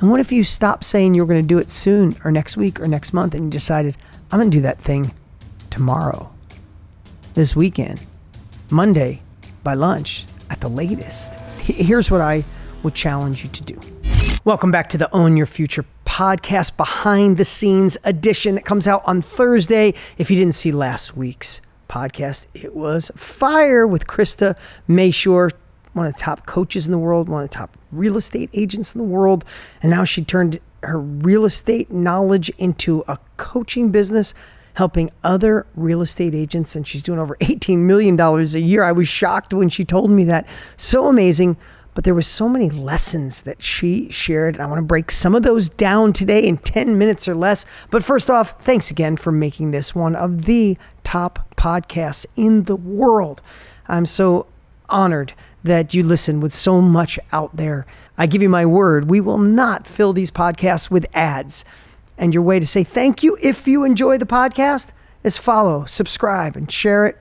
And what if you stopped saying you were going to do it soon or next week or next month and you decided, I'm going to do that thing tomorrow, this weekend, Monday by lunch at the latest? Here's what I would challenge you to do. Welcome back to the Own Your Future podcast, behind the scenes edition that comes out on Thursday. If you didn't see last week's podcast, it was fire with Krista Mashore, one of the top coaches in the world, one of the top real estate agents in the world. And now she turned her real estate knowledge into a coaching business helping other real estate agents and she's doing over 18 million dollars a year. I was shocked when she told me that. So amazing. But there were so many lessons that she shared, and I want to break some of those down today in 10 minutes or less. But first off, thanks again for making this one of the top podcasts in the world. I'm so honored that you listen with so much out there. I give you my word, we will not fill these podcasts with ads. And your way to say thank you if you enjoy the podcast is follow, subscribe, and share it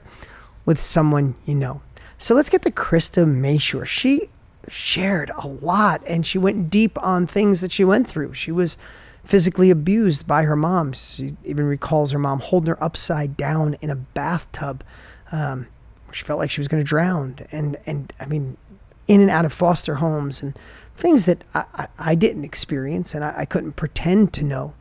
with someone you know. So let's get to Krista Mashore. She shared a lot and she went deep on things that she went through. She was physically abused by her mom. She even recalls her mom holding her upside down in a bathtub. Um, she felt like she was going to drown. And, and I mean, in and out of foster homes and things that I, I, I didn't experience and I, I couldn't pretend to know.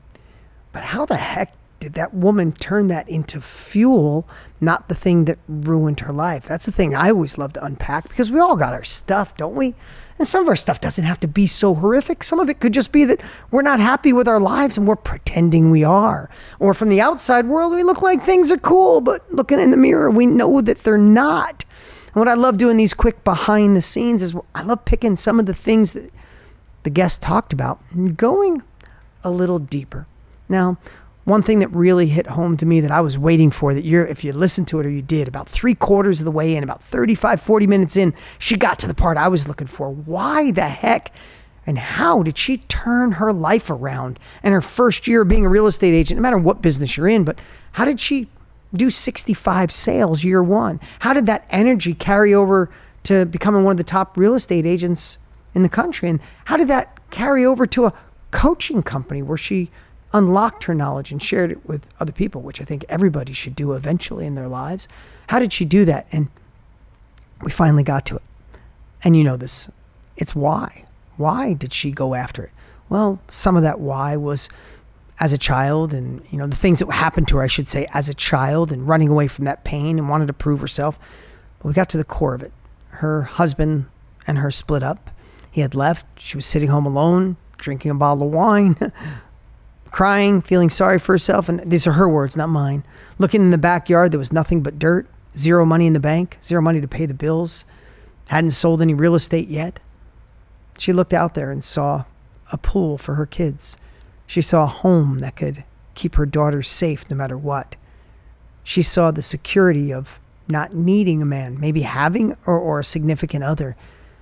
But how the heck did that woman turn that into fuel, not the thing that ruined her life? That's the thing I always love to unpack because we all got our stuff, don't we? And some of our stuff doesn't have to be so horrific. Some of it could just be that we're not happy with our lives and we're pretending we are. Or from the outside world, we look like things are cool, but looking in the mirror, we know that they're not. And what I love doing these quick behind the scenes is I love picking some of the things that the guest talked about and going a little deeper. Now, one thing that really hit home to me that I was waiting for that you're, if you listened to it or you did, about three quarters of the way in, about 35, 40 minutes in, she got to the part I was looking for. Why the heck and how did she turn her life around in her first year being a real estate agent, no matter what business you're in, but how did she do 65 sales year one? How did that energy carry over to becoming one of the top real estate agents in the country? And how did that carry over to a coaching company where she unlocked her knowledge and shared it with other people, which I think everybody should do eventually in their lives. How did she do that? And we finally got to it. And you know this it's why. Why did she go after it? Well, some of that why was as a child and you know the things that happened to her I should say as a child and running away from that pain and wanted to prove herself. But we got to the core of it. Her husband and her split up. He had left. She was sitting home alone, drinking a bottle of wine, crying, feeling sorry for herself. And these are her words, not mine. Looking in the backyard, there was nothing but dirt, zero money in the bank, zero money to pay the bills, hadn't sold any real estate yet. She looked out there and saw a pool for her kids. She saw a home that could keep her daughters safe no matter what. She saw the security of not needing a man, maybe having or, or a significant other,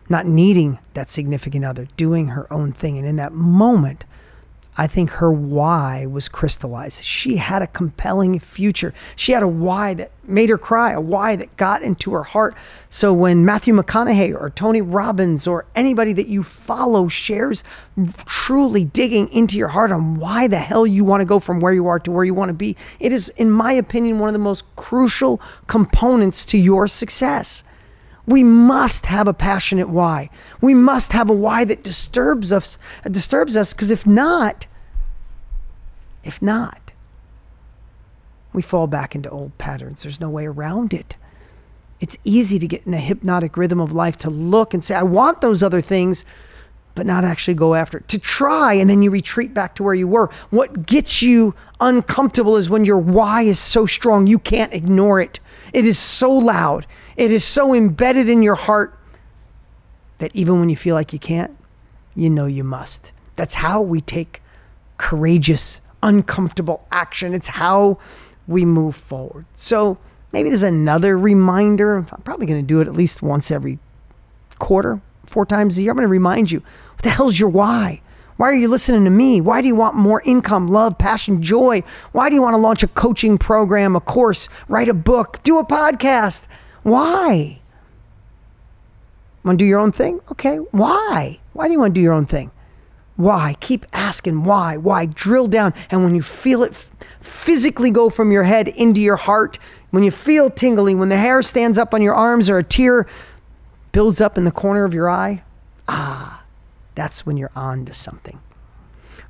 not needing that significant other, doing her own thing. And in that moment, I think her why was crystallized. She had a compelling future. She had a why that made her cry, a why that got into her heart. So when Matthew McConaughey or Tony Robbins or anybody that you follow shares truly digging into your heart on why the hell you want to go from where you are to where you want to be, it is, in my opinion, one of the most crucial components to your success. We must have a passionate why. We must have a why that disturbs us, disturbs us because if not, if not, we fall back into old patterns. There's no way around it. It's easy to get in a hypnotic rhythm of life to look and say, I want those other things, but not actually go after it. To try and then you retreat back to where you were. What gets you uncomfortable is when your why is so strong, you can't ignore it. It is so loud. It is so embedded in your heart that even when you feel like you can't, you know you must. That's how we take courageous, uncomfortable action. It's how we move forward. So maybe there's another reminder. I'm probably going to do it at least once every quarter, four times a year. I'm going to remind you what the hell's your why? Why are you listening to me? Why do you want more income, love, passion, joy? Why do you want to launch a coaching program, a course, write a book, do a podcast? Why? Want to do your own thing? Okay. Why? Why do you want to do your own thing? Why? Keep asking why. Why? Drill down. And when you feel it f- physically go from your head into your heart, when you feel tingling, when the hair stands up on your arms or a tear builds up in the corner of your eye, ah, that's when you're on to something.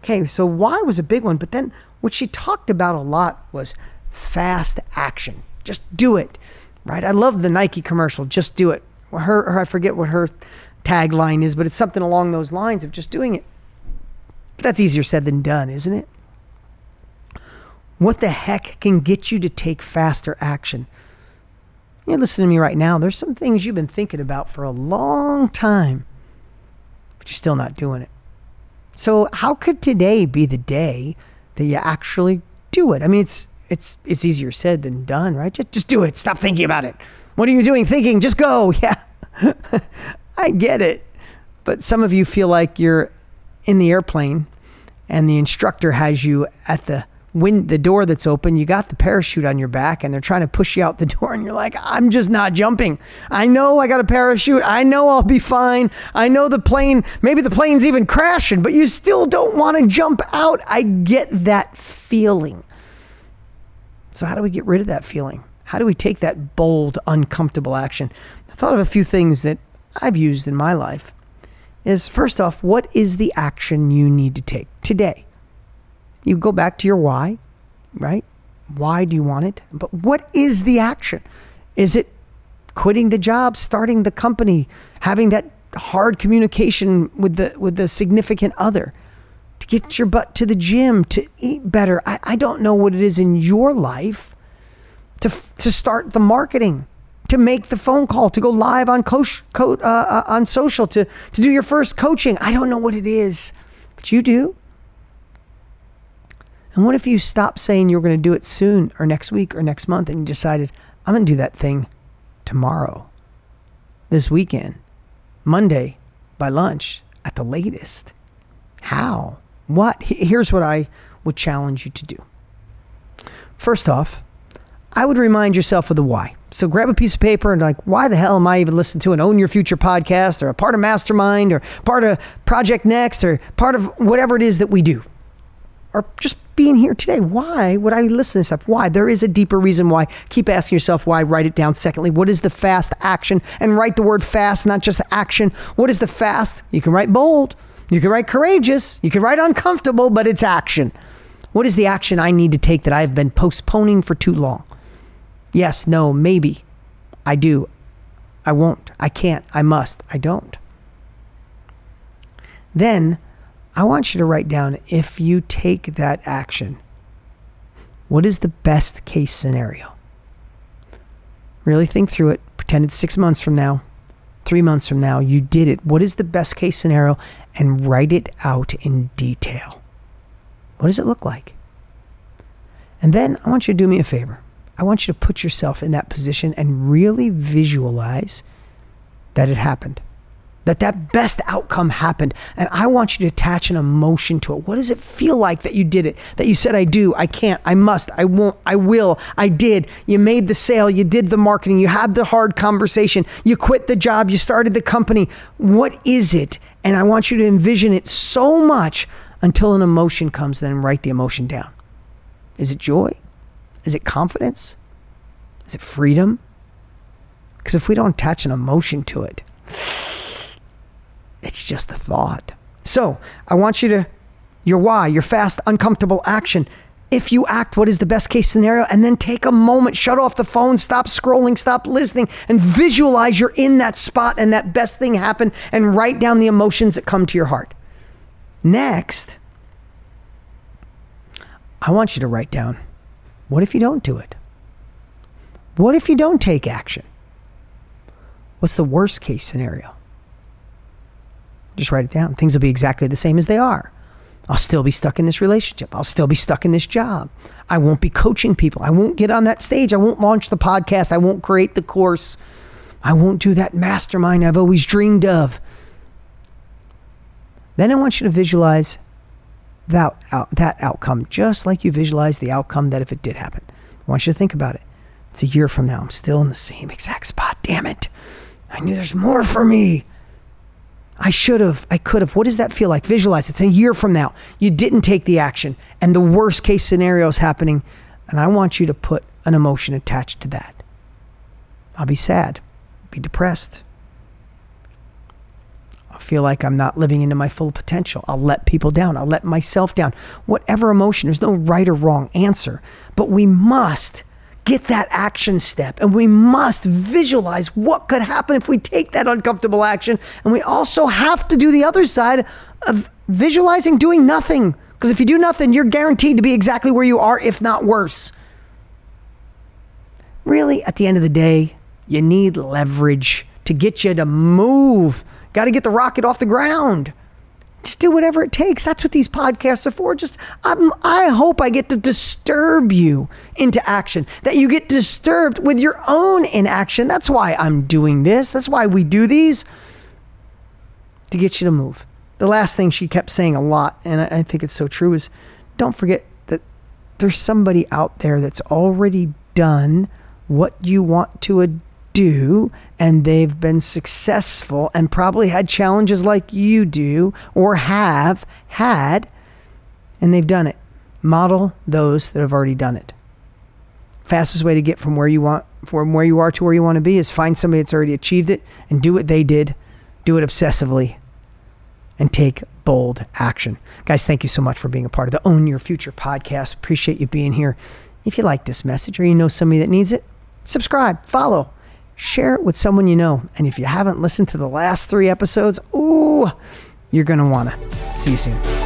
Okay, so why was a big one, but then what she talked about a lot was fast action. Just do it, right? I love the Nike commercial, just do it. Her, her I forget what her tagline is, but it's something along those lines of just doing it. But that's easier said than done, isn't it? What the heck can get you to take faster action? You're listening to me right now. There's some things you've been thinking about for a long time, but you're still not doing it. So, how could today be the day that you actually do it? I mean, it's it's it's easier said than done, right? Just just do it. Stop thinking about it. What are you doing thinking? Just go. Yeah. I get it. But some of you feel like you're in the airplane and the instructor has you at the wind the door that's open you got the parachute on your back and they're trying to push you out the door and you're like i'm just not jumping i know i got a parachute i know i'll be fine i know the plane maybe the plane's even crashing but you still don't want to jump out i get that feeling so how do we get rid of that feeling how do we take that bold uncomfortable action i thought of a few things that i've used in my life is first off, what is the action you need to take today? You go back to your why, right? Why do you want it? But what is the action? Is it quitting the job, starting the company, having that hard communication with the with the significant other, to get your butt to the gym, to eat better? I, I don't know what it is in your life to to start the marketing to make the phone call, to go live on coach, co- uh, uh, on social, to to do your first coaching. I don't know what it is, but you do. And what if you stop saying you're going to do it soon or next week or next month and you decided I'm going to do that thing tomorrow, this weekend, Monday by lunch at the latest? How? What? Here's what I would challenge you to do. First off, I would remind yourself of the why. So grab a piece of paper and like, why the hell am I even listening to an Own Your Future podcast or a part of Mastermind or part of Project Next or part of whatever it is that we do? Or just being here today. Why would I listen to this stuff? Why? There is a deeper reason why. Keep asking yourself why. Write it down. Secondly, what is the fast action? And write the word fast, not just action. What is the fast? You can write bold. You can write courageous. You can write uncomfortable, but it's action. What is the action I need to take that I've been postponing for too long? Yes, no, maybe. I do. I won't. I can't. I must. I don't. Then I want you to write down if you take that action, what is the best case scenario? Really think through it. Pretend it's six months from now, three months from now. You did it. What is the best case scenario? And write it out in detail. What does it look like? And then I want you to do me a favor. I want you to put yourself in that position and really visualize that it happened. That that best outcome happened. And I want you to attach an emotion to it. What does it feel like that you did it? That you said, I do, I can't, I must, I won't, I will, I did. You made the sale, you did the marketing, you had the hard conversation, you quit the job, you started the company. What is it? And I want you to envision it so much until an emotion comes, then write the emotion down. Is it joy? Is it confidence? Is it freedom? Because if we don't attach an emotion to it, it's just the thought. So I want you to, your why, your fast, uncomfortable action. If you act, what is the best case scenario? And then take a moment, shut off the phone, stop scrolling, stop listening, and visualize you're in that spot and that best thing happened and write down the emotions that come to your heart. Next, I want you to write down what if you don't do it? What if you don't take action? What's the worst case scenario? Just write it down. Things will be exactly the same as they are. I'll still be stuck in this relationship. I'll still be stuck in this job. I won't be coaching people. I won't get on that stage. I won't launch the podcast. I won't create the course. I won't do that mastermind I've always dreamed of. Then I want you to visualize that, out, that outcome, just like you visualize the outcome that if it did happen. I want you to think about it. It's a year from now. I'm still in the same exact spot. Damn it. I knew there's more for me. I should have, I could have. What does that feel like? Visualize it's a year from now. You didn't take the action, and the worst case scenario is happening. And I want you to put an emotion attached to that. I'll be sad, be depressed. I'll feel like I'm not living into my full potential. I'll let people down. I'll let myself down. Whatever emotion, there's no right or wrong answer. But we must get that action step and we must visualize what could happen if we take that uncomfortable action. And we also have to do the other side of visualizing doing nothing. Because if you do nothing, you're guaranteed to be exactly where you are, if not worse. Really, at the end of the day, you need leverage to get you to move. Got to get the rocket off the ground. Just do whatever it takes. That's what these podcasts are for. Just I'm, I hope I get to disturb you into action. That you get disturbed with your own inaction. That's why I'm doing this. That's why we do these to get you to move. The last thing she kept saying a lot, and I, think it's so true, is don't forget that there's somebody out there that's already done what you want to do and they've been successful and probably had challenges like you do or have had and they've done it. Model those that have already done it. Fastest way to get from where you want from where you are to where you want to be is find somebody that's already achieved it and do what they did. Do it obsessively and take bold action. Guys, thank you so much for being a part of the Own Your Future podcast. Appreciate you being here. If you like this message or you know somebody that needs it, subscribe, follow, share it with someone you know. And if you haven't listened to the last three episodes, ooh, you're going to want to. See you soon.